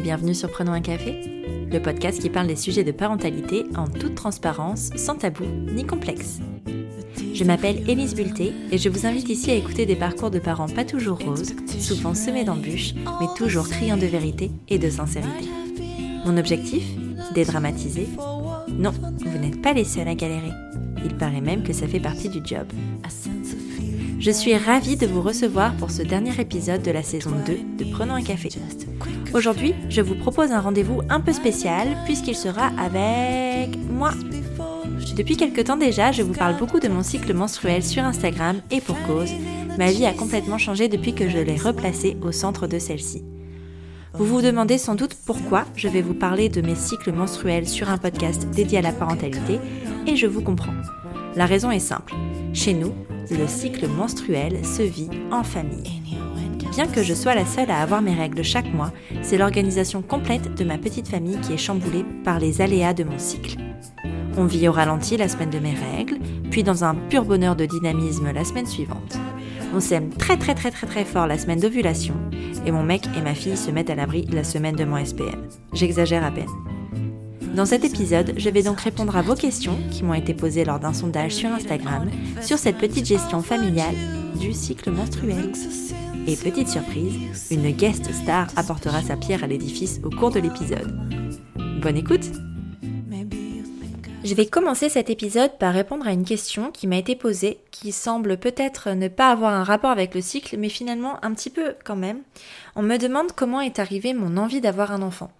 bienvenue sur Prenons un café, le podcast qui parle des sujets de parentalité en toute transparence, sans tabou ni complexe. Je m'appelle Élise Bulté et je vous invite ici à écouter des parcours de parents pas toujours roses, souvent semés d'embûches, mais toujours criant de vérité et de sincérité. Mon objectif? Dédramatiser? Non, vous n'êtes pas les seuls à galérer. Il paraît même que ça fait partie du job. Je suis ravie de vous recevoir pour ce dernier épisode de la saison 2 de Prenons un café. Aujourd'hui, je vous propose un rendez-vous un peu spécial puisqu'il sera avec moi. Depuis quelque temps déjà, je vous parle beaucoup de mon cycle menstruel sur Instagram et pour cause, ma vie a complètement changé depuis que je l'ai replacé au centre de celle-ci. Vous vous demandez sans doute pourquoi je vais vous parler de mes cycles menstruels sur un podcast dédié à la parentalité et je vous comprends. La raison est simple. Chez nous, le cycle menstruel se vit en famille. Bien que je sois la seule à avoir mes règles chaque mois, c'est l'organisation complète de ma petite famille qui est chamboulée par les aléas de mon cycle. On vit au ralenti la semaine de mes règles, puis dans un pur bonheur de dynamisme la semaine suivante. On s'aime très très très très très fort la semaine d'ovulation, et mon mec et ma fille se mettent à l'abri la semaine de mon SPM. J'exagère à peine. Dans cet épisode, je vais donc répondre à vos questions qui m'ont été posées lors d'un sondage sur Instagram sur cette petite gestion familiale du cycle menstruel. Et petite surprise, une guest star apportera sa pierre à l'édifice au cours de l'épisode. Bonne écoute Je vais commencer cet épisode par répondre à une question qui m'a été posée, qui semble peut-être ne pas avoir un rapport avec le cycle, mais finalement un petit peu quand même. On me demande comment est arrivée mon envie d'avoir un enfant.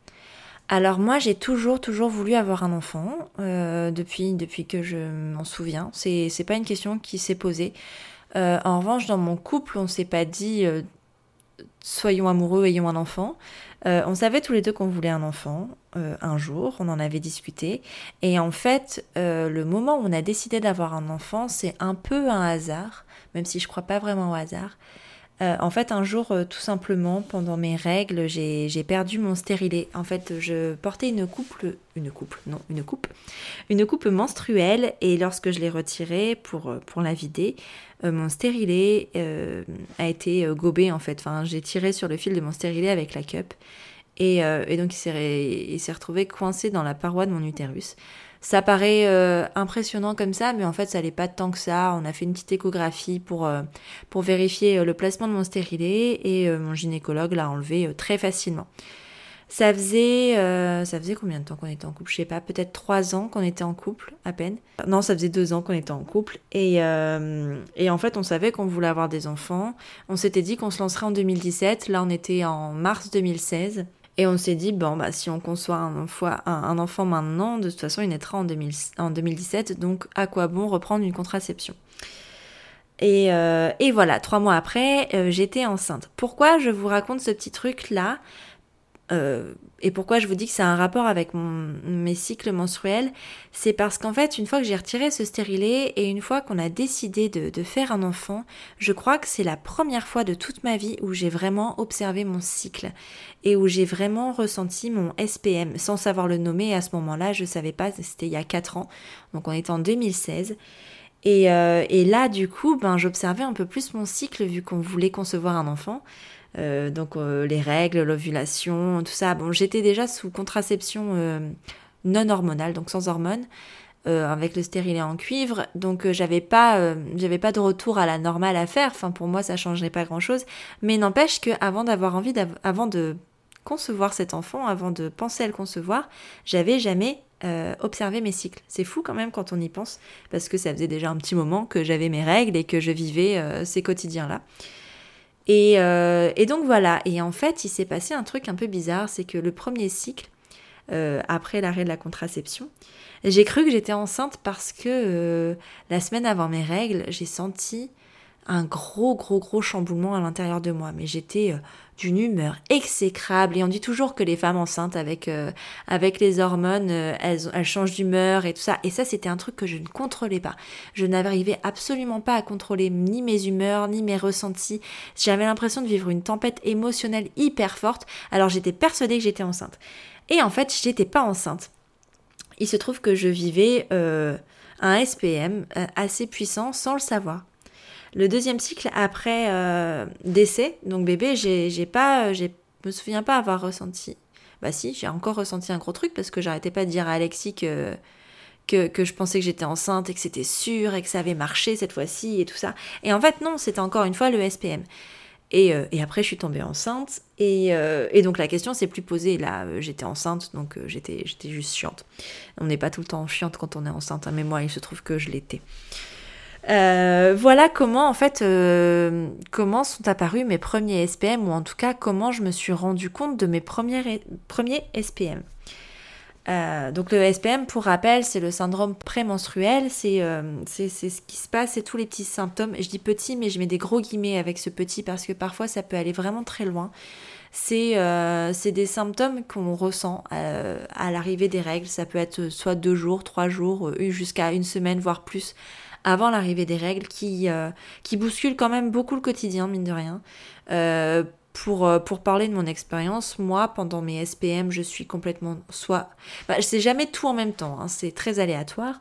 Alors moi j'ai toujours toujours voulu avoir un enfant euh, depuis depuis que je m'en souviens. C'est c'est pas une question qui s'est posée. Euh, en revanche dans mon couple on s'est pas dit euh, soyons amoureux ayons un enfant. on savait tous les deux qu'on voulait un enfant un jour, on en avait discuté et en fait le moment où on a décidé d'avoir un enfant c'est un peu un hasard, même si je crois pas vraiment au hasard. Euh, en fait, un jour, euh, tout simplement, pendant mes règles, j'ai perdu mon stérilet. En fait, je portais une coupe, une non, une coupe, une coupe menstruelle, et lorsque je l'ai retirée pour, euh, pour la vider, mon stérilet a été gobé, en fait. Enfin, j'ai tiré sur le fil de mon stérilet avec la cup, et, et donc il s'est retrouvé coincé dans la paroi de mon utérus. Ça paraît euh, impressionnant comme ça, mais en fait, ça n'est pas tant que ça. On a fait une petite échographie pour, euh, pour vérifier euh, le placement de mon stérilet et mon gynécologue l'a enlevé très facilement. Ça faisait, ça faisait combien de temps qu'on était en couple? Je sais pas, peut-être trois ans qu'on était en couple, à peine. Non, ça faisait deux ans qu'on était en couple. Et, et en fait, on savait qu'on voulait avoir des enfants. On s'était dit qu'on se lancerait en 2017. Là, on était en mars 2016. Et on s'est dit, bon, bah, si on conçoit un, un, enfant maintenant, de toute façon, il naîtra en, 2017, donc à quoi bon reprendre une contraception? Et, euh, et, voilà, trois mois après, euh, j'étais enceinte. Pourquoi je vous raconte ce petit truc-là? Euh, et pourquoi je vous dis que c'est un rapport avec mes cycles menstruels, c'est parce qu'en fait, une fois que j'ai retiré ce stérilet et une fois qu'on a décidé de, faire un enfant, je crois que c'est la première fois de toute ma vie où j'ai vraiment observé mon cycle et où j'ai vraiment ressenti mon SPM sans savoir le nommer. À ce moment-là, je ne savais pas, c'était il y a 4 ans, donc on était en 2016. Et, euh, et là, du coup, ben, j'observais un peu plus mon cycle vu qu'on voulait concevoir un enfant. Euh, donc euh, les règles, l'ovulation, tout ça. Bon, j'étais déjà sous contraception euh, non hormonale, donc sans hormones, avec le stérilet en cuivre, donc j'avais pas, j'avais pas de retour à la normale à faire. Enfin, pour moi, ça changerait pas grand chose. Mais n'empêche que avant d'avoir envie, avant de concevoir cet enfant, avant de penser à le concevoir, j'avais jamais observé mes cycles. C'est fou quand même quand on y pense, parce que ça faisait déjà un petit moment que j'avais mes règles et que je vivais ces quotidiens-là. Euh, et, donc voilà, et en fait il s'est passé un truc un peu bizarre, c'est que le premier cycle, euh, après l'arrêt de la contraception, j'ai cru que j'étais enceinte parce que euh, la semaine avant mes règles, j'ai senti un gros gros gros chamboulement à l'intérieur de moi. Mais j'étais d'une humeur exécrable. Et on dit toujours que les femmes enceintes avec, euh, avec les hormones, euh, elles, elles, changent d'humeur et tout ça. Et ça, c'était un truc que je ne contrôlais pas. Je n'arrivais absolument pas à contrôler ni mes humeurs, ni mes ressentis. J'avais l'impression de vivre une tempête émotionnelle hyper forte. Alors j'étais persuadée que j'étais enceinte. Et en fait, j'étais pas enceinte. Il se trouve que je vivais euh, un SPM assez puissant sans le savoir. Le deuxième cycle après euh, décès, donc bébé, j'ai, pas, je me souviens pas avoir ressenti Bah si, j'ai encore ressenti un gros truc parce que j'arrêtais pas de dire à Alexis que, que, je pensais que j'étais enceinte et que c'était sûr et que ça avait marché cette fois-ci et tout ça. Et en fait, non, c'était encore une fois le SPM. Et, euh, et, après, je suis tombée enceinte. Et, euh, et donc, la question s'est plus posée. Là, j'étais enceinte, donc j'étais, j'étais juste chiante. On n'est pas tout le temps chiante quand on est enceinte, hein, mais moi, il se trouve que je l'étais. Voilà comment, en fait, comment sont apparus mes premiers SPM, ou en tout cas, comment je me suis rendu compte de mes premiers, SPM. Euh, donc le SPM, pour rappel, c'est le syndrome prémenstruel, euh, c'est ce qui se passe, c'est tous les petits symptômes. Je dis petit, mais je mets des gros guillemets avec ce petit parce que parfois ça peut aller vraiment très loin. C'est euh, des symptômes qu'on ressent à l'arrivée des règles. Ça peut être soit deux jours, trois jours, jusqu'à une semaine, voire plus avant l'arrivée des règles, qui, qui bousculent quand même beaucoup le quotidien, mine de rien pour, euh, pour parler de mon expérience, moi, pendant mes SPM, je suis complètement soit... Bah, je sais jamais tout en même temps, hein, c'est très aléatoire.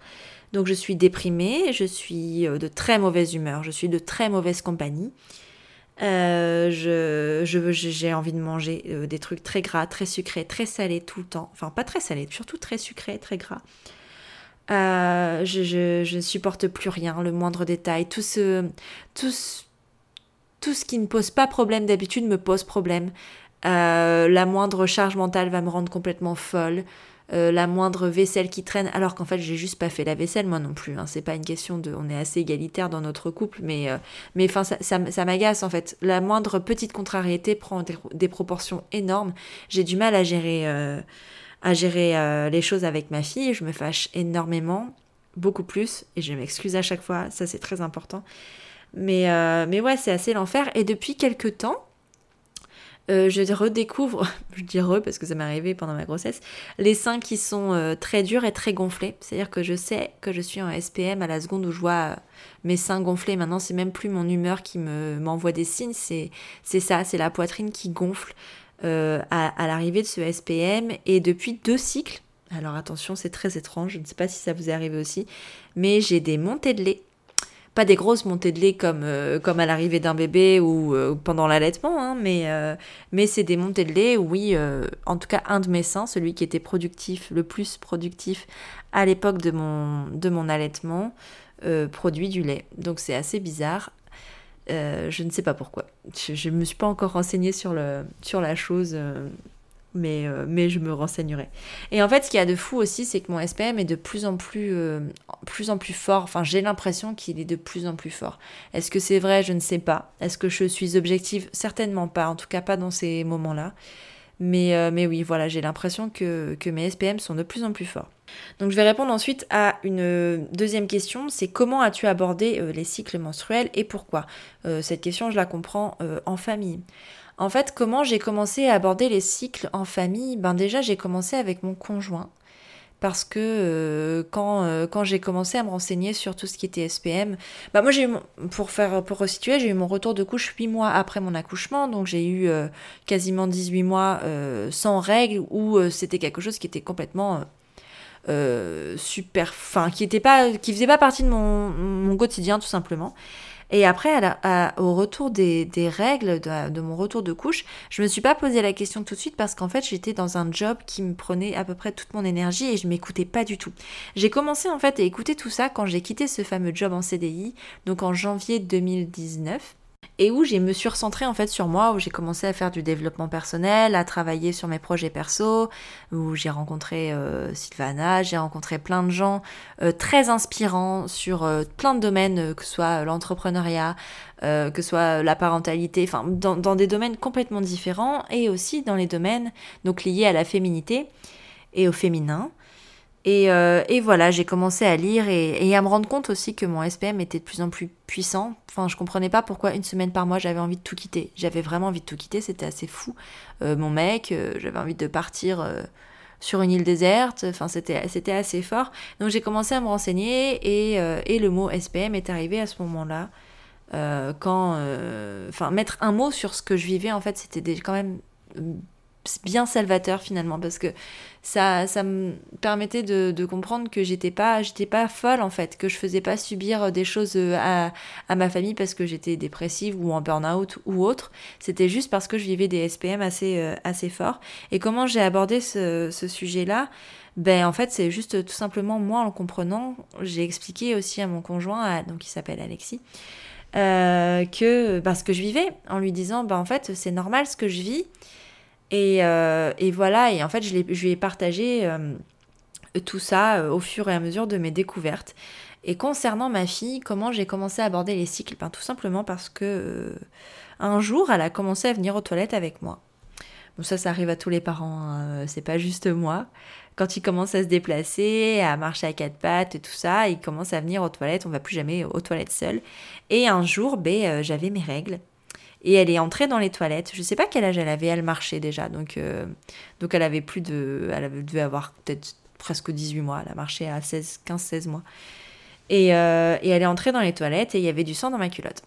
Donc je suis déprimée, je suis euh, de très mauvaise humeur, je suis de très mauvaise compagnie. Euh, je, je, j'ai envie de manger des trucs très gras, très sucrés, très salés tout le temps. Enfin, pas très salés, surtout très sucrés, très gras. Je, je, je ne supporte plus rien, le moindre détail. Tout ce, tout, tout ce qui ne pose pas problème d'habitude me pose problème. Euh, la moindre charge mentale va me rendre complètement folle. Euh, la moindre vaisselle qui traîne, alors qu'en fait j'ai juste pas fait la vaisselle moi non plus. Hein. C'est pas une question de, on est assez égalitaire dans notre couple, mais euh, mais ça, ça, m'agace en fait. La moindre petite contrariété prend des, proportions énormes. J'ai du mal à gérer à gérer les choses avec ma fille. Je me fâche énormément, beaucoup plus, et je m'excuse à chaque fois. Ça c'est très important. Mais, euh, mais ouais, c'est assez l'enfer. Et depuis quelques temps, euh, je redécouvre, je dis re parce que ça m'est arrivé pendant ma grossesse, les seins qui sont euh, très durs et très gonflés. C'est-à-dire que je sais que je suis en SPM à la seconde où je vois mes seins gonflés. Maintenant, c'est même plus mon humeur qui me, m'envoie des signes, c'est ça, c'est la poitrine qui gonfle à, à l'arrivée de ce SPM. Et depuis deux cycles, alors attention, c'est très étrange, je ne sais pas si ça vous est arrivé aussi, mais j'ai des montées de lait pas des grosses montées de lait comme, euh, comme à l'arrivée d'un bébé ou euh, pendant l'allaitement, hein, mais, euh, mais c'est des montées de lait, oui, en tout cas un de mes seins, celui qui était productif, le plus productif à l'époque de mon, de mon allaitement, produit du lait. Donc c'est assez bizarre. Je ne sais pas pourquoi. Je ne me suis pas encore renseignée sur, le, sur la chose mais, euh, mais je me renseignerai. Et en fait, ce qu'il y a de fou aussi, c'est que mon SPM est de plus en plus, euh, plus, en plus fort. Enfin, j'ai l'impression qu'il est de plus en plus fort. Est-ce que c'est vrai? Je ne sais pas. Est-ce que je suis objective? Certainement pas. En tout cas, pas dans ces moments-là. Mais, euh, mais oui, voilà, j'ai l'impression que, que mes SPM sont de plus en plus forts. Donc je vais répondre ensuite à une deuxième question, c'est comment as-tu abordé les cycles menstruels et pourquoi? Cette question, je la comprends en famille. En fait, comment j'ai commencé à aborder les cycles en famille? Ben déjà, j'ai commencé avec mon conjoint. Parce que euh, quand, euh, quand j'ai commencé à me renseigner sur tout ce qui était SPM, bah moi j'ai pour faire pour resituer, j'ai eu mon retour de couche 8 mois après mon accouchement, donc j'ai eu euh, quasiment 18 mois sans règles où c'était quelque chose qui était complètement super, enfin qui était pas, qui faisait pas partie de mon quotidien tout simplement. Et après, au retour des, règles, de, mon retour de couche, je me suis pas posé la question tout de suite parce qu'en fait, j'étais dans un job qui me prenait à peu près toute mon énergie et je m'écoutais pas du tout. J'ai commencé en fait à écouter tout ça quand j'ai quitté ce fameux job en CDI, donc en janvier 2019 et où je me suis recentrée en fait sur moi, où j'ai commencé à faire du développement personnel, à travailler sur mes projets perso, où j'ai rencontré euh, Sylvana, j'ai rencontré plein de gens euh, très inspirants sur euh, plein de domaines, que ce soit l'entrepreneuriat, que ce soit la parentalité, enfin dans, dans, des domaines complètement différents et aussi dans les domaines donc liés à la féminité et au féminin. Euh, et, voilà, j'ai commencé à lire et, à me rendre compte aussi que mon SPM était de plus en plus puissant. Enfin, je comprenais pas pourquoi une semaine par mois j'avais envie de tout quitter. J'avais vraiment envie de tout quitter, c'était assez fou. Euh, mon mec, euh, j'avais envie de partir sur une île déserte. Enfin, c'était, assez fort. Donc j'ai commencé à me renseigner et, et, le mot SPM est arrivé à ce moment-là. quand, enfin, mettre un mot sur ce que je vivais, en fait, c'était quand même bien salvateur finalement parce que ça, ça me permettait de, comprendre que j'étais pas, j'étais pas folle en fait, que je faisais pas subir des choses euh, à, à ma famille parce que j'étais dépressive ou en burn-out ou autre. C'était juste parce que je vivais des SPM assez, euh, assez forts. Et comment j'ai abordé ce, ce sujet-là? Ben en fait c'est juste tout simplement moi en le comprenant, j'ai expliqué aussi à mon conjoint, donc il s'appelle Alexis, euh, que parce que je vivais en lui disant ben en fait c'est normal ce que je vis et, euh, et, voilà, et en fait, je, lui ai partagé euh, tout ça euh, au fur et à mesure de mes découvertes. Et concernant ma fille, comment j'ai commencé à aborder les cycles? Ben, Tout simplement parce que un jour, elle a commencé à venir aux toilettes avec moi. Bon, ça, ça arrive à tous les parents, hein, c'est pas juste moi. Quand il commence à se déplacer, à marcher à quatre pattes et tout ça, il commence à venir aux toilettes, on va plus jamais aux toilettes seul. Et un jour, ben, j'avais mes règles et elle est entrée dans les toilettes. Je sais pas quel âge elle avait, elle marchait déjà. Donc, euh, donc elle avait plus de. Elle devait avoir peut-être presque 18 mois. Elle a marché à 16, 15-16 mois. Et, euh, et, elle est entrée dans les toilettes et il y avait du sang dans ma culotte.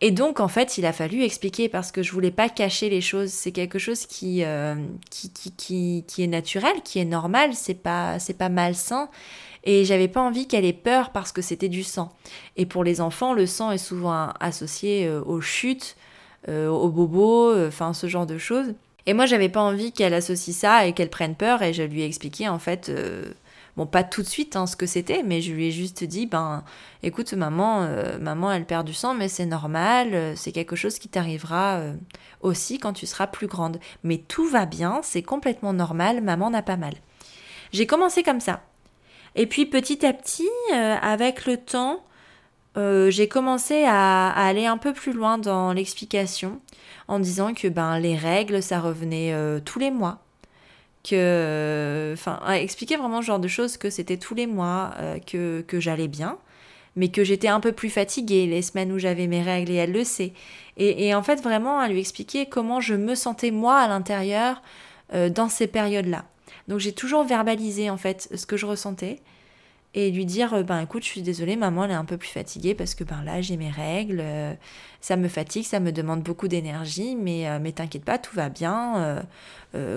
Et donc, en fait, il a fallu expliquer parce que je voulais pas cacher les choses. C'est quelque chose qui, euh, qui, qui, qui, qui, est naturel, qui est normal, c'est pas, c'est pas malsain et j'avais pas envie qu'elle ait peur parce que c'était du sang. Et pour les enfants, le sang est souvent associé euh, aux chutes, euh, aux bobos, euh, enfin ce genre de choses. Et moi, j'avais pas envie qu'elle associe ça et qu'elle prenne peur et je lui ai expliqué en fait bon pas tout de suite hein, ce que c'était mais je lui ai juste dit ben écoute maman maman elle perd du sang mais c'est normal c'est quelque chose qui t'arrivera aussi quand tu seras plus grande mais tout va bien c'est complètement normal maman n'a pas mal j'ai commencé comme ça et puis petit à petit, euh, avec le temps, euh, j'ai commencé à, aller un peu plus loin dans l'explication en disant que ben, les règles, ça revenait euh, tous les mois. Que, enfin, expliquer vraiment ce genre de choses, que c'était tous les mois, que, que j'allais bien, mais que j'étais un peu plus fatiguée les semaines où j'avais mes règles et elle le sait. Et, et, en fait, vraiment, à lui expliquer comment je me sentais moi à l'intérieur dans ces périodes-là. Donc j'ai toujours verbalisé en fait ce que je ressentais et lui dire euh, ben écoute je suis désolée maman elle est un peu plus fatiguée parce que ben là j'ai mes règles euh, ça me fatigue ça me demande beaucoup d'énergie mais euh, mais t'inquiète pas tout va bien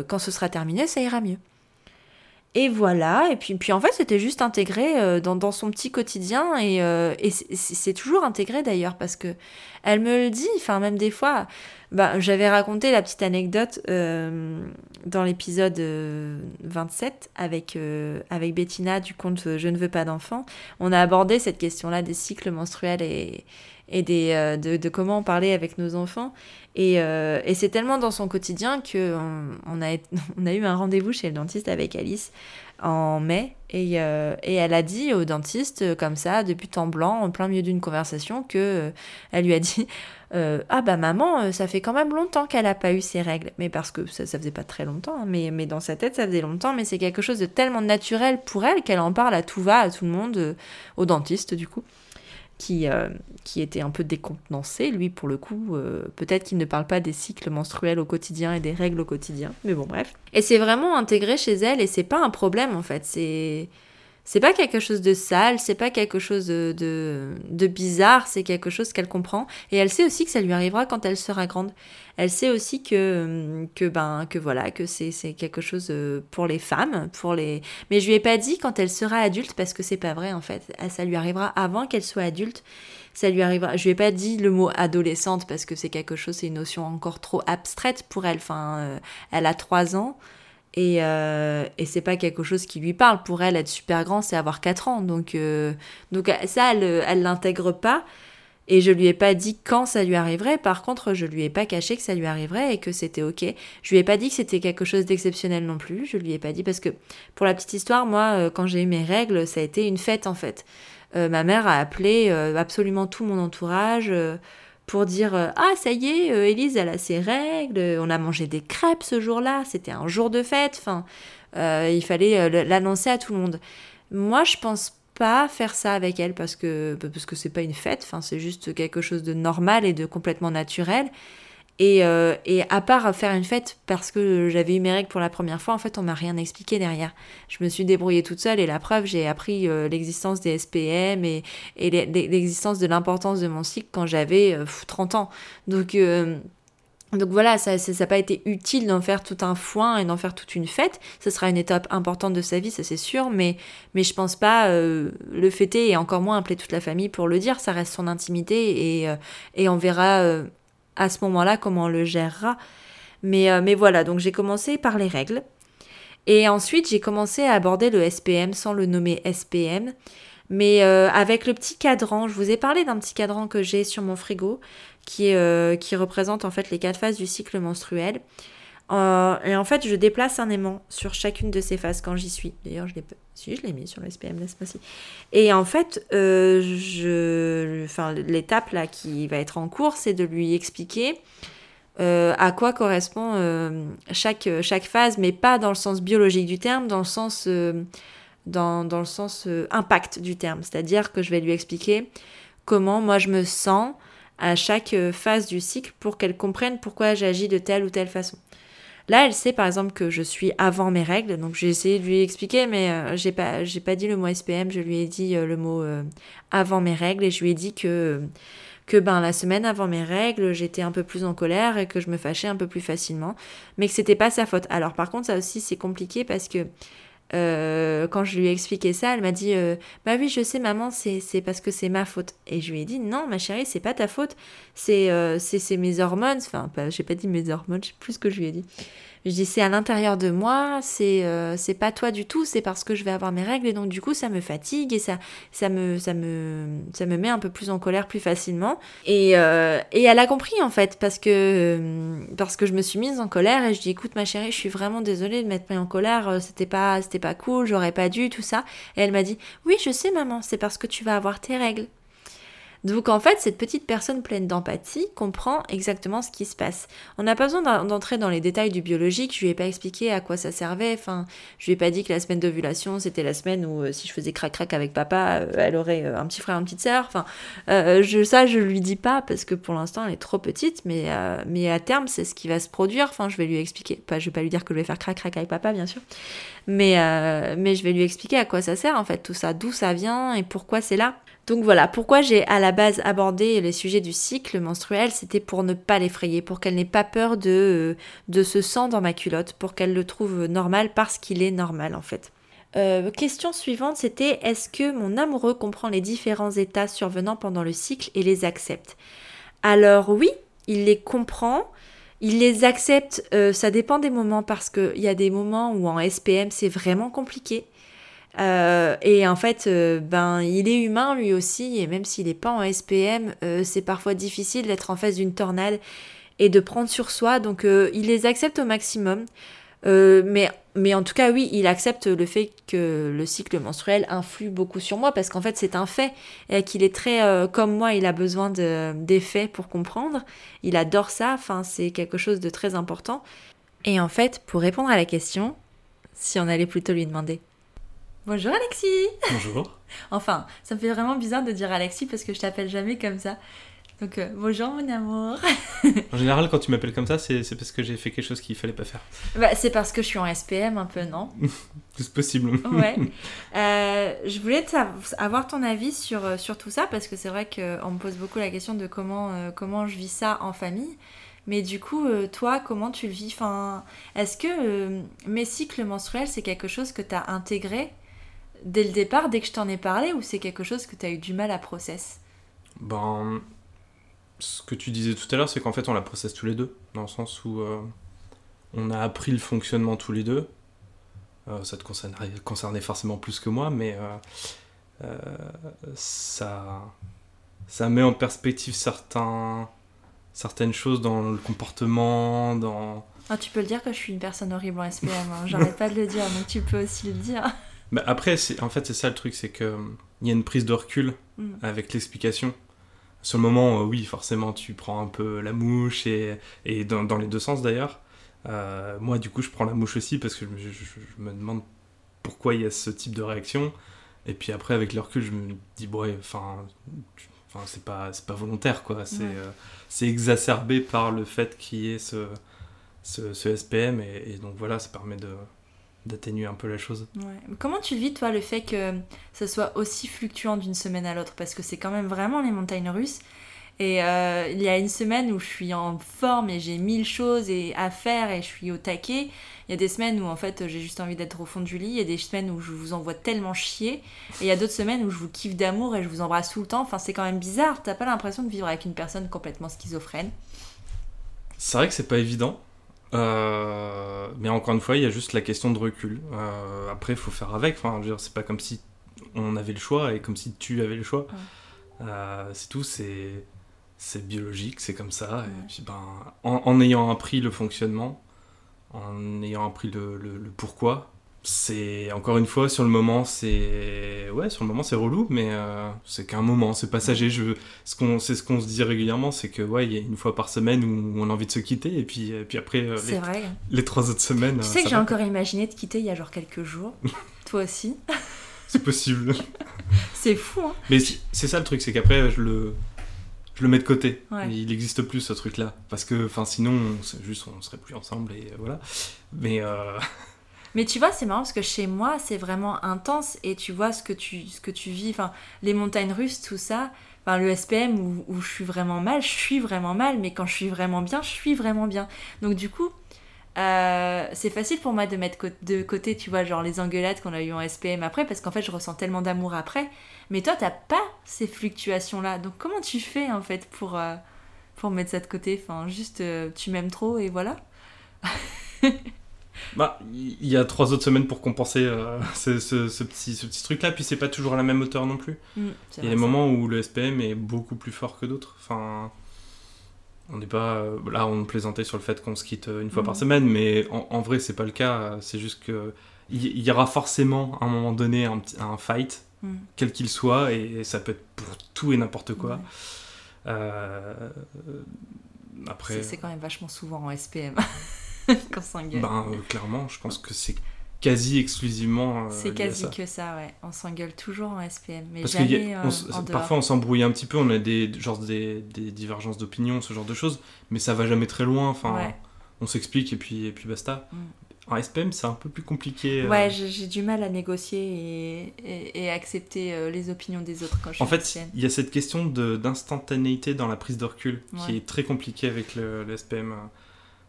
quand ce sera terminé ça ira mieux et voilà, et puis, puis en fait c'était juste intégré euh, dans, dans, son petit quotidien et, euh, et c'est toujours intégré d'ailleurs parce que elle me le dit, enfin même des fois, bah, j'avais raconté la petite anecdote euh, dans l'épisode 27 avec, avec Bettina du conte Je ne veux pas d'enfant. On a abordé cette question-là des cycles menstruels et, et des, de, de, comment parler avec nos enfants. Et, euh, et c'est tellement dans son quotidien qu'on on a, eu un rendez-vous chez le dentiste avec Alice en mai. Et, euh, elle a dit au dentiste, euh, comme ça, depuis temps blanc, en plein milieu d'une conversation, que elle lui a dit Ah bah maman, ça fait quand même longtemps qu'elle n'a pas eu ses règles. Mais parce que ça, ça faisait pas très longtemps, hein, mais, mais dans sa tête, ça faisait longtemps. Mais c'est quelque chose de tellement naturel pour elle qu'elle en parle à tout va, à tout le monde, au dentiste du coup qui, euh, qui était un peu décontenancé. Lui, pour le coup, euh, peut-être qu'il ne parle pas des cycles menstruels au quotidien et des règles au quotidien, mais bon, bref. Et c'est vraiment intégré chez elle et c'est pas un problème en fait. C'est c'est pas quelque chose de sale, c'est pas quelque chose de, de, bizarre, c'est quelque chose qu'elle comprend. Et elle sait aussi que ça lui arrivera quand elle sera grande. Elle sait aussi que, que, ben, que voilà, que c'est, quelque chose euh, pour les femmes, pour les. Mais je lui ai pas dit quand elle sera adulte parce que c'est pas vrai en fait. Ah, ça lui arrivera avant qu'elle soit adulte. Ça lui arrivera. Je lui ai pas dit le mot adolescente parce que c'est quelque chose, c'est une notion encore trop abstraite pour elle. Enfin, euh, elle a trois ans. Et, euh, et c'est pas quelque chose qui lui parle. Pour elle, être super grand, c'est avoir 4 ans. Donc, euh, donc ça, elle, l'intègre pas. Et je lui ai pas dit quand ça lui arriverait. Par contre, je lui ai pas caché que ça lui arriverait et que c'était ok. Je lui ai pas dit que c'était quelque chose d'exceptionnel non plus. Je lui ai pas dit parce que pour la petite histoire, moi, euh, quand j'ai eu mes règles, ça a été une fête en fait. Euh, ma mère a appelé euh, absolument tout mon entourage pour dire euh, ah ça y est euh, Élise elle a ses règles on a mangé des crêpes ce jour-là c'était un jour de fête enfin euh, il fallait l'annoncer à tout le monde. Moi je pense pas faire ça avec elle parce que parce que c'est pas une fête enfin c'est juste quelque chose de normal et de complètement naturel et, euh, et, à part faire une fête parce que j'avais eu mes règles pour la première fois, en fait, on m'a rien expliqué derrière. Je me suis débrouillée toute seule et la preuve, j'ai appris euh, l'existence des SPM et, et l'existence de l'importance de mon cycle quand j'avais 30 euh, ans. Donc, donc voilà, ça n'a pas été utile d'en faire tout un foin et d'en faire toute une fête. Ce sera une étape importante de sa vie, ça c'est sûr, mais, mais je pense pas euh, le fêter et encore moins appeler toute la famille pour le dire. Ça reste son intimité et, euh, et on verra euh, à ce moment-là comment on le gérera. Mais, mais voilà, donc j'ai commencé par les règles. Et ensuite, j'ai commencé à aborder le SPM sans le nommer SPM. Mais avec le petit cadran, je vous ai parlé d'un petit cadran que j'ai sur mon frigo qui, euh, qui représente en fait les quatre phases du cycle menstruel. Euh, et en fait, je déplace un aimant sur chacune de ces phases quand j'y suis. D'ailleurs, je l'ai si je l'ai mis sur le SPM, laisse-moi si. Et en fait, euh, enfin, l'étape là qui va être en cours, c'est de lui expliquer à quoi correspond chaque, chaque phase, mais pas dans le sens biologique du terme, dans le sens, dans, dans, le sens impact du terme. C'est-à-dire que je vais lui expliquer comment moi je me sens à chaque euh, phase du cycle pour qu'elle comprenne pourquoi j'agis de telle ou telle façon. Là, elle sait par exemple que je suis avant mes règles, donc j'ai essayé de lui expliquer, mais euh, j'ai pas, dit le mot SPM, je lui ai dit euh, le mot avant mes règles et je lui ai dit que que ben la semaine avant mes règles, j'étais un peu plus en colère et que je me fâchais un peu plus facilement, mais que c'était pas sa faute. Alors par contre, ça aussi c'est compliqué parce que euh, quand je lui ai expliqué ça, elle m'a dit euh, Bah oui, je sais, maman, c'est parce que c'est ma faute. Et je lui ai dit Non, ma chérie, c'est pas ta faute, c'est euh, mes hormones. Enfin, j'ai pas dit mes hormones, je sais plus ce que je lui ai dit. Je dis c'est à l'intérieur de moi, c'est euh, c'est pas toi du tout, c'est parce que je vais avoir mes règles et donc du coup ça me fatigue et ça ça me ça me ça me met un peu plus en colère plus facilement. Et, euh, et elle a compris en fait parce que euh, parce que je me suis mise en colère et je dis écoute ma chérie, je suis vraiment désolée de m'être mise en colère, c'était pas c'était pas cool, j'aurais pas dû tout ça. Et elle m'a dit oui je sais maman, c'est parce que tu vas avoir tes règles. Donc en fait, cette petite personne pleine d'empathie comprend exactement ce qui se passe. On n'a pas besoin d'entrer dans les détails du biologique, je lui ai pas expliqué à quoi ça servait, enfin, je lui ai pas dit que la semaine d'ovulation, c'était la semaine où euh, si je faisais crac-crac avec papa, euh, elle aurait euh, un petit frère, une petite sœur, enfin, je, ça je lui dis pas parce que pour l'instant elle est trop petite, mais, mais à terme c'est ce qui va se produire, enfin je vais lui expliquer, pas, je vais pas lui dire que je vais faire crac-crac avec papa bien sûr, mais, mais je vais lui expliquer à quoi ça sert en fait tout ça, d'où ça vient et pourquoi c'est là. Donc voilà, pourquoi j'ai à la base abordé les sujets du cycle menstruel, c'était pour ne pas l'effrayer, pour qu'elle n'ait pas peur de, euh, de ce sang dans ma culotte, pour qu'elle le trouve normal parce qu'il est normal en fait. Euh, question suivante, c'était est-ce que mon amoureux comprend les différents états survenant pendant le cycle et les accepte? Alors oui, il les comprend, il les accepte, euh, ça dépend des moments parce qu'il y a des moments où en SPM c'est vraiment compliqué. Euh, et en fait, euh, ben, il est humain lui aussi, et même s'il n'est pas en SPM, euh, c'est parfois difficile d'être en face d'une tornade et de prendre sur soi. Donc, il les accepte au maximum. mais, mais en tout cas, oui, il accepte le fait que le cycle menstruel influe beaucoup sur moi, parce qu'en fait, c'est un fait, et qu'il est très, comme moi, il a besoin d'effets pour comprendre. Il adore ça, enfin, c'est quelque chose de très important. Et en fait, pour répondre à la question, si on allait plutôt lui demander Bonjour Alexis Bonjour Enfin, ça me fait vraiment bizarre de dire Alexis parce que je t'appelle jamais comme ça. Donc, euh, bonjour mon amour En général, quand tu m'appelles comme ça, c'est parce que j'ai fait quelque chose qu'il fallait pas faire. Bah, c'est parce que je suis en SPM un peu, non? C'est possible. ouais. Euh, je voulais avoir ton avis sur, euh, sur tout ça parce que c'est vrai qu'on me pose beaucoup la question de comment, comment je vis ça en famille. Mais du coup, toi, comment tu le vis? Enfin, Est-ce que mes cycles menstruels, c'est quelque chose que tu as intégré dès le départ, dès que je t'en ai parlé, ou c'est quelque chose que tu as eu du mal à process? Ben, ce que tu disais tout à l'heure, c'est qu'en fait, on la processe tous les deux, dans le sens où euh, on a appris le fonctionnement tous les deux. Euh, ça te concernait, forcément plus que moi, mais euh, ça, ça met en perspective certains, certaines choses dans le comportement, dans... Ah, tu peux le dire que je suis une personne horrible en SPM, hein. j'arrête pas de le dire, donc tu peux aussi le dire. Bah, après, en fait, c'est ça le truc, c'est qu'il y a une prise de recul mm. avec l'explication. Sur le moment, euh, oui, forcément, tu prends un peu la mouche, et, et dans, dans les deux sens d'ailleurs. Euh, moi, du coup, je prends la mouche aussi parce que je, me demande pourquoi il y a ce type de réaction. Et puis après, avec le recul, je me dis, bon, enfin, enfin c'est pas, pas volontaire, quoi. C'est euh, c'est exacerbé par le fait qu'il y ait ce, ce, ce SPM. Et, et, donc voilà, ça permet de, d'atténuer un peu la chose. Comment tu vis, toi, le fait que ça soit aussi fluctuant d'une semaine à l'autre? Parce que c'est quand même vraiment les montagnes russes. Et euh, il y a une semaine où je suis en forme et j'ai mille choses et à faire et je suis au taquet. Il y a des semaines où en fait j'ai juste envie d'être au fond du lit. Il y a des semaines où je vous envoie tellement chier. Et il y a d'autres semaines où je vous kiffe d'amour et je vous embrasse tout le temps. Enfin, c'est quand même bizarre. T'as pas l'impression de vivre avec une personne complètement schizophrène? C'est vrai que c'est pas évident. Euh, mais encore une fois, il y a juste la question de recul. Euh, après, il faut faire avec. Enfin, c'est pas comme si on avait le choix et comme si tu avais le choix. Euh, c'est tout, c'est c'est biologique, c'est comme ça. Et puis, ben, en, ayant appris le fonctionnement, en ayant appris le, le, pourquoi, c'est encore une fois sur le moment c'est ouais sur le moment c'est relou mais euh, c'est qu'un moment c'est passager je ce qu'on c'est ce qu'on se dit régulièrement c'est que ouais il y a une fois par semaine où on a envie de se quitter et puis et puis après euh, les, vrai. les trois autres semaines tu sais que j'ai encore imaginé de quitter il y a genre quelques jours toi aussi c'est possible c'est fou hein mais c'est ça le truc c'est qu'après je le je le mets de côté. Il n'existe plus ce truc-là. Parce que, enfin, sinon, juste, on serait plus ensemble et voilà. Mais. Euh... Mais tu vois, c'est marrant parce que chez moi, c'est vraiment intense et tu vois ce que tu, ce que tu vis. Enfin, les montagnes russes, tout ça. Enfin, le SPM où, je suis vraiment mal, je suis vraiment mal. Mais quand je suis vraiment bien, je suis vraiment bien. Donc, du coup, euh, c'est facile pour moi de mettre de côté, tu vois, genre les engueulades qu'on a eues en SPM après, parce qu'en fait, je ressens tellement d'amour après. Mais toi, t'as pas ces fluctuations-là. Donc, comment tu fais, en fait, pour, euh, pour mettre ça de côté? Enfin, juste, euh, tu m'aimes trop et voilà. bah, il y a trois autres semaines pour compenser ce, ce, petit, ce petit truc-là, puis c'est pas toujours à la même hauteur non plus. Mm, il y a des moments où le SPM est beaucoup plus fort que d'autres. Enfin on n'est pas euh, là on plaisantait sur le fait qu'on se quitte euh, une fois par mhm. semaine mais en, vrai c'est pas le cas c'est juste que il y, aura forcément à un moment donné un, un fight mhm. quel qu'il soit et, ça peut être pour tout et n'importe quoi euh, après c'est quand même vachement souvent en SPM quand s'engueule ben clairement je pense que c'est quasi exclusivement. Euh, c'est quasi que ça, ouais. On s'engueule toujours en SPM, mais Parce jamais Parfois, on s'embrouille un petit peu, on a des, genre des, des divergences d'opinion, ce genre de choses, mais ça va jamais très loin. Enfin, on s'explique et puis, et puis basta. Mm. En SPM, c'est un peu plus compliqué. Euh. Ouais, j'ai du mal à négocier et, et, accepter euh, les opinions des autres quand je En fait, il y a cette question d'instantanéité dans la prise de recul qui est très compliquée avec le, le SPM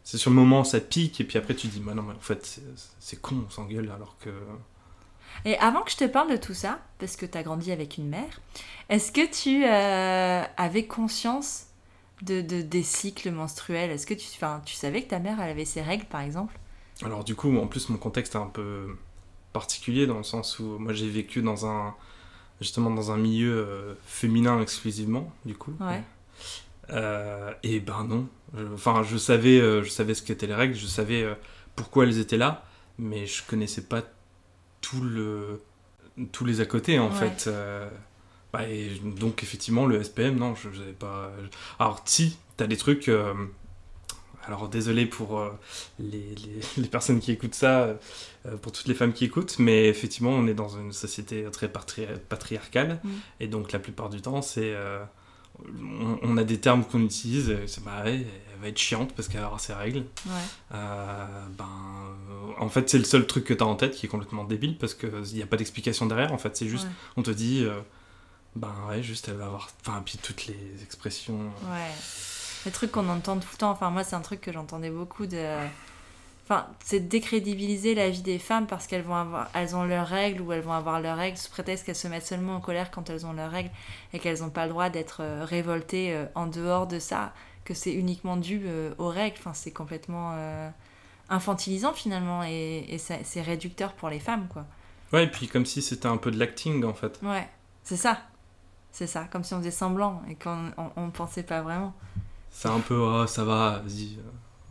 c'est sur le moment, ça pique, et puis après tu dis, bah non, mais en fait, c'est con, on s'engueule alors que. Et avant que je te parle de tout ça, parce que tu as grandi avec une mère, est-ce que tu euh, avais conscience de, des cycles menstruels? Est-ce que tu, tu savais que ta mère, elle avait ses règles, par exemple? Alors, du coup, en plus, mon contexte est un peu particulier dans le sens où moi j'ai vécu dans un justement dans un milieu euh, féminin exclusivement du coup ouais. Euh, et ben non. Enfin, je savais, euh, je savais ce qu'étaient les règles, je savais euh, pourquoi elles étaient là, mais je connaissais pas tout le, tous les à côté en fait. Bah, donc effectivement, le SPM, non, je n'avais pas. Alors si, t'as des trucs. Alors désolé pour les, les, personnes qui écoutent ça, pour toutes les femmes qui écoutent, mais effectivement on est dans une société très patriarcale, mm. et donc la plupart du temps c'est on, a des termes qu'on utilise, c'est bah elle va être chiante parce qu'elle va avoir ses règles. Euh, ben, en fait, c'est le seul truc que tu as en tête qui est complètement débile parce qu'il n'y a pas d'explication derrière. En fait, c'est juste, on te dit, euh, ben ouais, juste elle va avoir. Enfin, puis toutes les expressions. Ouais. Les trucs qu'on entend tout le temps. Enfin, moi, c'est un truc que j'entendais beaucoup de Enfin, c'est décrédibiliser la vie des femmes parce qu'elles vont avoir, elles ont leurs règles ou elles vont avoir leurs règles sous prétexte qu'elles se mettent seulement en colère quand elles ont leurs règles et qu'elles n'ont pas le droit d'être euh, révoltées euh, en dehors de ça, que c'est uniquement dû euh, aux règles. Enfin, c'est complètement infantilisant finalement et, c'est réducteur pour les femmes, quoi. Ouais, et puis comme si c'était un peu de l'acting en fait. Ouais, c'est ça. C'est ça, comme si on faisait semblant et qu'on on, pensait pas vraiment. C'est un peu, oh, ça va, vas-y,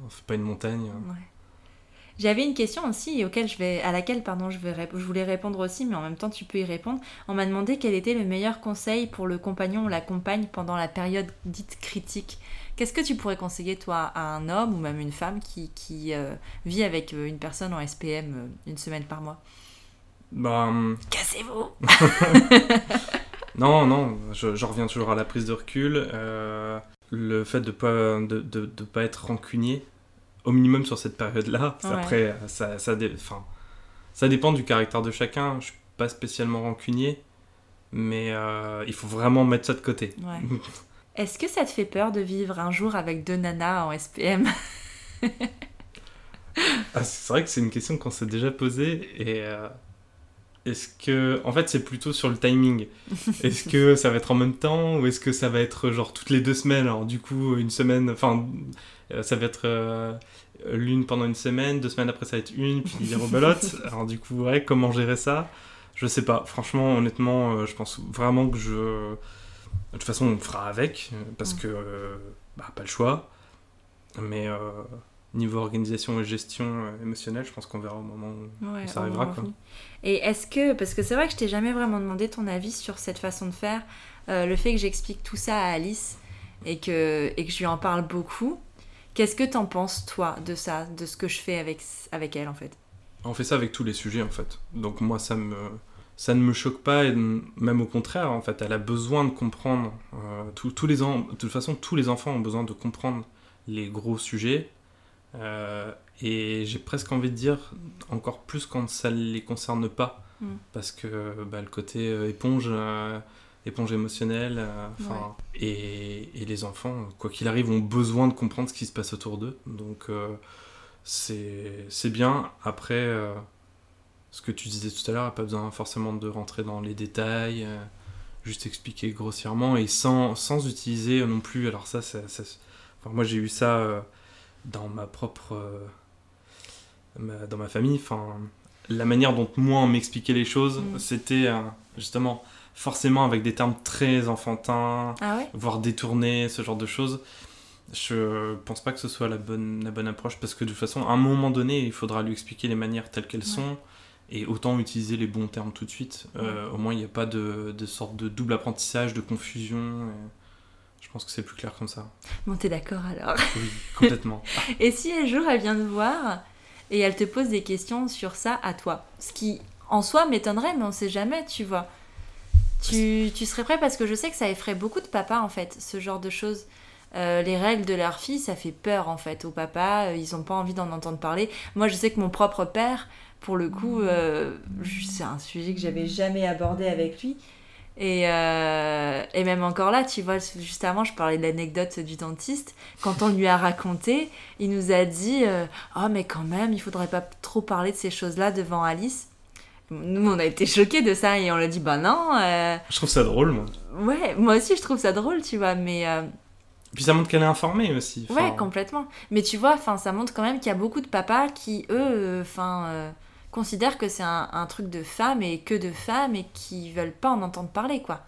on fait pas une montagne. Ouais. J'avais une question aussi auquel je vais, à laquelle pardon, je, vais, je voulais répondre aussi, mais en même temps tu peux y répondre. On m'a demandé quel était le meilleur conseil pour le compagnon ou la compagne pendant la période dite critique. Qu'est-ce que tu pourrais conseiller toi à un homme ou même une femme qui, qui euh, vit avec euh, une personne en SPM euh, une semaine par mois? Bah, hum. Cassez-vous Non, non, je, je, reviens toujours à la prise de recul. le fait de ne pas, de, de, de pas être rancunier au minimum sur cette période-là. Après, ça, ça, ça dépend du caractère de chacun. Je suis pas spécialement rancunier, mais euh, il faut vraiment mettre ça de côté. Est-ce que ça te fait peur de vivre un jour avec deux nanas en SPM ah, C'est vrai que c'est une question qu'on s'est déjà posée et euh, est-ce que. En fait, c'est plutôt sur le timing. Est-ce que ça va être en même temps ou est-ce que ça va être genre toutes les deux semaines? Alors, du coup, une semaine. Enfin, euh, ça va être euh, l'une pendant une semaine, deux semaines après, ça va être une, puis rebelote. Alors, du coup, ouais, comment gérer ça? Je sais pas. Franchement, honnêtement, je pense vraiment que je de toute façon, on fera avec, euh, parce que, euh, bah, pas le choix. Mais euh, niveau organisation et gestion émotionnelle, je pense qu'on verra au moment où ça arrivera. Quoi. Et est-ce que, parce que c'est vrai que je t'ai jamais vraiment demandé ton avis sur cette façon de faire, le fait que j'explique tout ça à Alice et que, et que je lui en parle beaucoup, qu'est-ce que t'en penses, toi, de ça, de ce que je fais avec, avec elle, en fait? On fait ça avec tous les sujets, en fait. Donc moi, ça me ça ne me choque pas, et même au contraire, en fait, elle a besoin de comprendre. Euh, tous les de toute façon, tous les enfants ont besoin de comprendre les gros sujets. Euh, et j'ai presque envie de dire encore plus quand ça ne les concerne pas. Mm. Parce que bah, le côté euh, éponge, éponge émotionnelle, et, et, les enfants, quoi qu'il arrive, ont besoin de comprendre ce qui se passe autour d'eux. Donc c'est bien. Après ce que tu disais tout à l'heure, pas besoin forcément de rentrer dans les détails, euh, juste expliquer grossièrement et sans, sans utiliser non plus. Alors, ça, ça, moi j'ai eu ça euh, dans ma propre. Euh, dans ma famille. Enfin, la manière dont moi on m'expliquait les choses, mm. c'était justement forcément avec des termes très enfantins, ah voire détournés, ce genre de choses. Je pense pas que ce soit la bonne, la bonne approche parce que de toute façon, à un moment donné, il faudra lui expliquer les manières telles qu'elles sont et autant utiliser les bons termes tout de suite. Euh, au moins, il n'y a pas de, de, sorte de double apprentissage, de confusion. Je pense que c'est plus clair comme ça. Bon, t'es d'accord alors Oui, complètement. et si un jour elle vient te voir et elle te pose des questions sur ça à toi? Ce qui en soi m'étonnerait, mais on sait jamais, tu vois. Tu, tu, serais prêt? Parce que je sais que ça effraie beaucoup de papas en fait, ce genre de choses. Euh, les règles de leur fille, ça fait peur en fait aux papas, euh, ils n'ont pas envie d'en entendre parler. Moi je sais que mon propre père, pour le coup, euh, c'est un sujet que j'avais jamais abordé avec lui. Et, euh, et, même encore là, tu vois, juste avant, je parlais de l'anecdote du dentiste. Quand on lui a raconté, il nous a dit euh, Oh, mais quand même, il faudrait pas trop parler de ces choses-là devant Alice. Nous, on a été choqués de ça et on l'a dit Bah non. Je trouve ça drôle, moi. Ouais, moi aussi, je trouve ça drôle, tu vois, mais. Puis ça montre qu'elle est informée aussi. Ouais, complètement. Mais tu vois, ça montre quand même qu'il y a beaucoup de papas qui, eux, enfin considèrent que c'est un, truc de femmes et que de femmes et qui veulent pas en entendre parler, quoi.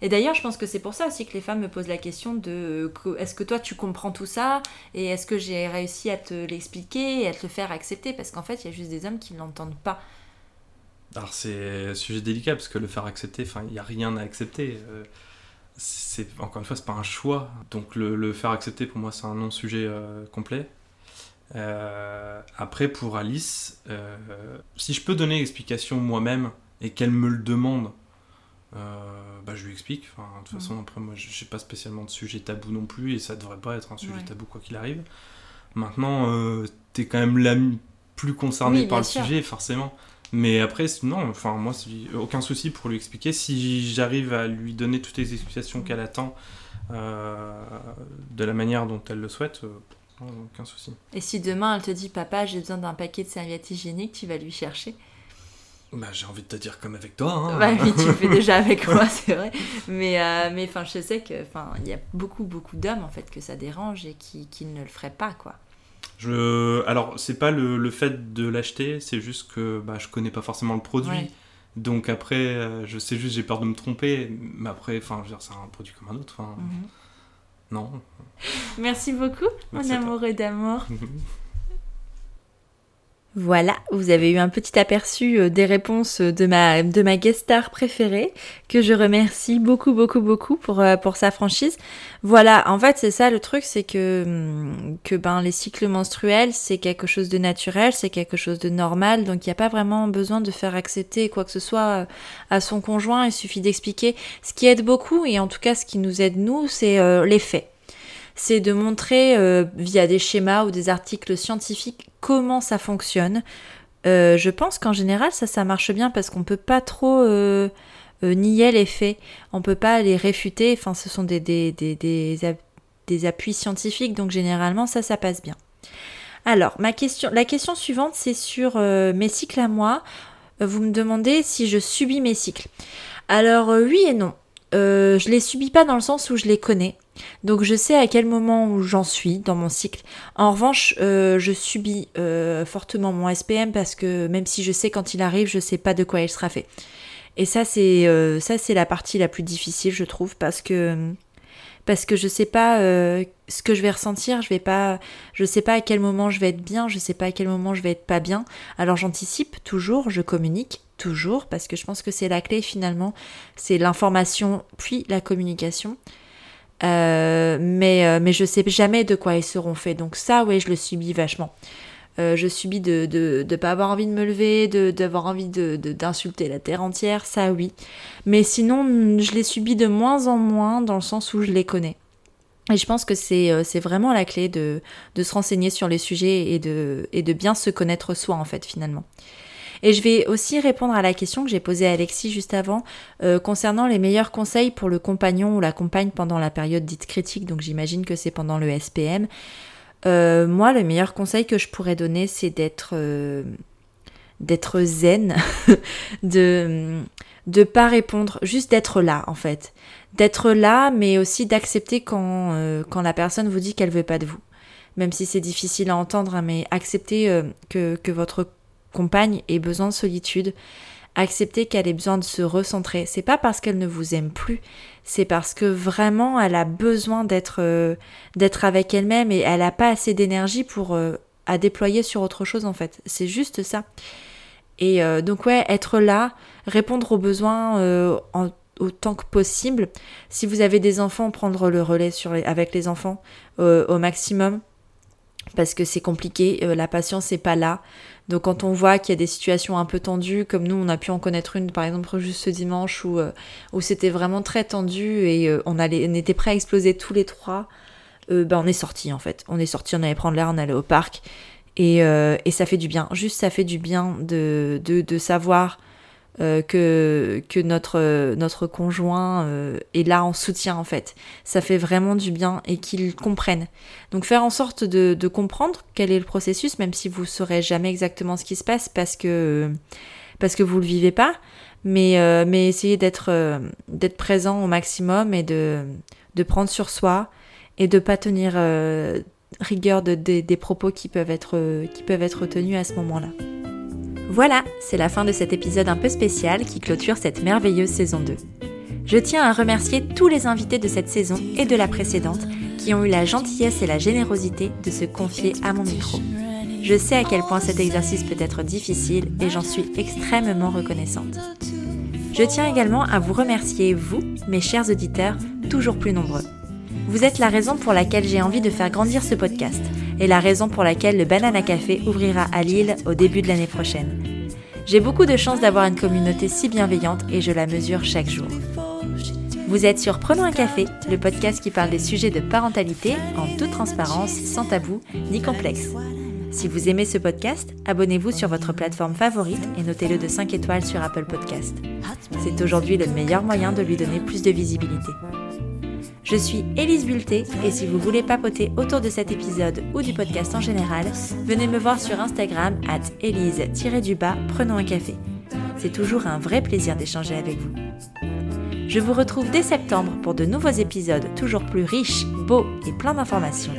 Et d'ailleurs, je pense que c'est pour ça aussi que les femmes me posent la question de est-ce que toi tu comprends tout ça et est-ce que j'ai réussi à te l'expliquer et à te le faire accepter? Parce qu'en fait, il y a juste des hommes qui ne l'entendent pas. Alors c'est un sujet délicat parce que le faire accepter, enfin, il n'y a rien à accepter. Euh, c'est encore une fois, c'est pas un choix. Donc le, faire accepter pour moi, c'est un non-sujet euh, complet. Euh, après, pour Alice, euh, si je peux donner l'explication moi-même et qu'elle me le demande, euh, bah, je lui explique. Enfin, de toute façon, après, moi, je n'ai pas spécialement de sujet tabou non plus et ça devrait pas être un sujet tabou quoi qu'il arrive. Maintenant, tu es quand même la plus concernée par le sujet, forcément. Mais après, non, enfin, moi, aucun souci pour lui expliquer. Si j'arrive à lui donner toutes les explications qu'elle attend de la manière dont elle le souhaite, aucun souci. Et si demain elle te dit papa j'ai besoin d'un paquet de serviettes hygiéniques, tu vas lui chercher? Bah, j'ai envie de te dire comme avec toi. Hein. Bah oui, tu le fais déjà avec moi, c'est vrai. Mais, euh, mais enfin, je sais que enfin, il y a beaucoup, beaucoup d'hommes en fait que ça dérange et qui, qui ne le feraient pas, quoi. Je... Alors, c'est pas le, le, fait de l'acheter, c'est juste que bah, je connais pas forcément le produit. Donc après, euh, je sais juste, j'ai peur de me tromper. Mais après, enfin, c'est un produit comme un autre. Mhm. Non. Merci beaucoup, mon amoureux d'amour. Voilà, vous avez eu un petit aperçu euh, des réponses de ma, de ma guest star préférée, que je remercie beaucoup, beaucoup, beaucoup pour, euh, pour sa franchise. Voilà, en fait, c'est ça le truc, c'est que, hum, que ben, les cycles menstruels, c'est quelque chose de naturel, c'est quelque chose de normal, donc il n'y a pas vraiment besoin de faire accepter quoi que ce soit euh, à son conjoint, il suffit d'expliquer. Ce qui aide beaucoup, et en tout cas ce qui nous aide nous, c'est les faits c'est de montrer euh, via des schémas ou des articles scientifiques comment ça fonctionne. Euh, je pense qu'en général, ça, ça marche bien parce qu'on peut pas trop euh, nier les faits. On peut pas les réfuter. Enfin, ce sont des, des, des, des, appuis scientifiques, donc généralement, ça, ça passe bien. Alors, ma question, la question suivante, c'est sur mes cycles à moi. Vous me demandez si je subis mes cycles. Alors, oui et non. Euh, je les subis pas dans le sens où je les connais. Donc je sais à quel moment où j'en suis dans mon cycle. En revanche, euh, je subis euh, fortement mon SPM parce que même si je sais quand il arrive, je sais pas de quoi il sera fait. Et ça c'est ça c'est la partie la plus difficile je trouve parce que parce que je sais pas ce que je vais ressentir, je vais pas, je sais pas à quel moment je vais être bien, je sais pas à quel moment je vais être pas bien. Alors j'anticipe toujours, je communique toujours parce que je pense que c'est la clé finalement, c'est l'information puis la communication. Euh, mais euh, mais je sais jamais de quoi ils seront faits, donc ça ouais je le subis vachement. Euh, je subis de ne pas avoir envie de me lever, d'avoir envie d'insulter de, la terre entière, ça oui. Mais sinon, je les subis de moins en moins dans le sens où je les connais. Et je pense que c'est vraiment la clé de, se renseigner sur les sujets et de, et de bien se connaître soi en fait finalement. Et je vais aussi répondre à la question que j'ai posée à Alexis juste avant euh, concernant les meilleurs conseils pour le compagnon ou la compagne pendant la période dite critique, donc j'imagine que c'est pendant le SPM. Euh, moi, le meilleur conseil que je pourrais donner, c'est d'être euh, zen, de de pas répondre, juste d'être là en fait, d'être là, mais aussi d'accepter quand la personne vous dit qu'elle veut pas de vous, même si c'est difficile à entendre, hein, mais accepter que que votre compagne ait besoin de solitude, accepter qu'elle ait besoin de se recentrer. C'est pas parce qu'elle ne vous aime plus, c'est parce que vraiment elle a besoin d'être euh, d'être avec elle-même et elle n'a pas assez d'énergie pour euh, à déployer sur autre chose en fait. C'est juste ça. Et euh, donc ouais, être là, répondre aux besoins autant que possible. Si vous avez des enfants, prendre le relais avec les enfants au maximum parce que c'est compliqué, la patience n'est pas là. Donc quand on voit qu'il y a des situations un peu tendues, comme nous on a pu en connaître une par exemple juste ce dimanche où, euh, où c'était vraiment très tendu et euh, on, allait, on était prêts à exploser tous les trois, euh, ben on est sorti en fait. On est sorti, on allait prendre l'air, on allait au parc et, et, ça fait du bien. Juste ça fait du bien de, de, de savoir euh, que, que notre, notre conjoint euh, est là en soutien en fait. Ça fait vraiment du bien et qu'ils comprennent. Donc faire en sorte de, de, comprendre quel est le processus, même si vous saurez jamais exactement ce qui se passe parce que, parce que vous le vivez pas, mais, euh, mais essayer d'être d'être présent au maximum et de, de prendre sur soi et de pas tenir rigueur de, des propos qui peuvent être, qui peuvent être tenus à ce moment-là. Voilà, c'est la fin de cet épisode un peu spécial qui clôture cette merveilleuse saison 2. Je tiens à remercier tous les invités de cette saison et de la précédente qui ont eu la gentillesse et la générosité de se confier à mon micro. Je sais à quel point cet exercice peut être difficile et j'en suis extrêmement reconnaissante. Je tiens également à vous remercier, vous, mes chers auditeurs, toujours plus nombreux. Vous êtes la raison pour laquelle j'ai envie de faire grandir ce podcast et la raison pour laquelle le Banana Café ouvrira à Lille au début de l'année prochaine. J'ai beaucoup de chance d'avoir une communauté si bienveillante et je la mesure chaque jour. Vous êtes sur Prenons un café, le podcast qui parle des sujets de parentalité en toute transparence, sans tabou ni complexe. Si vous aimez ce podcast, abonnez-vous sur votre plateforme favorite et notez-le de 5 étoiles sur Apple Podcast. C'est aujourd'hui le meilleur moyen de lui donner plus de visibilité. Je suis Élise Bulté et si vous voulez papoter autour de cet épisode ou du podcast en général, venez me voir sur Instagram at Élise-du-bas Prenons un café. C'est toujours un vrai plaisir d'échanger avec vous. Je vous retrouve dès septembre pour de nouveaux épisodes toujours plus riches, beaux et pleins d'informations.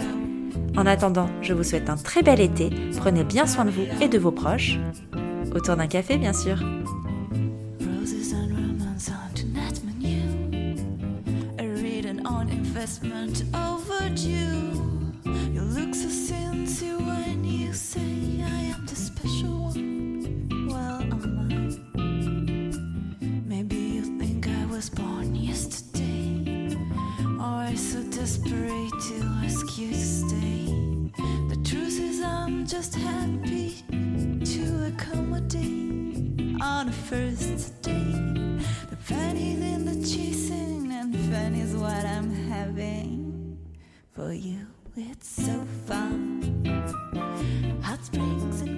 En attendant, je vous souhaite un très bel été, prenez bien soin de vous et de vos proches. Autour d'un café, bien sûr. Investment overdue. You look so sincere when you say I am the special one. Well, am I? Maybe you think I was born yesterday, or so desperate to ask you to stay. The truth is, I'm just happy to accommodate on a first date. The pennies in the chasing, fun is what I'm having for you. It's so fun. Hot spring.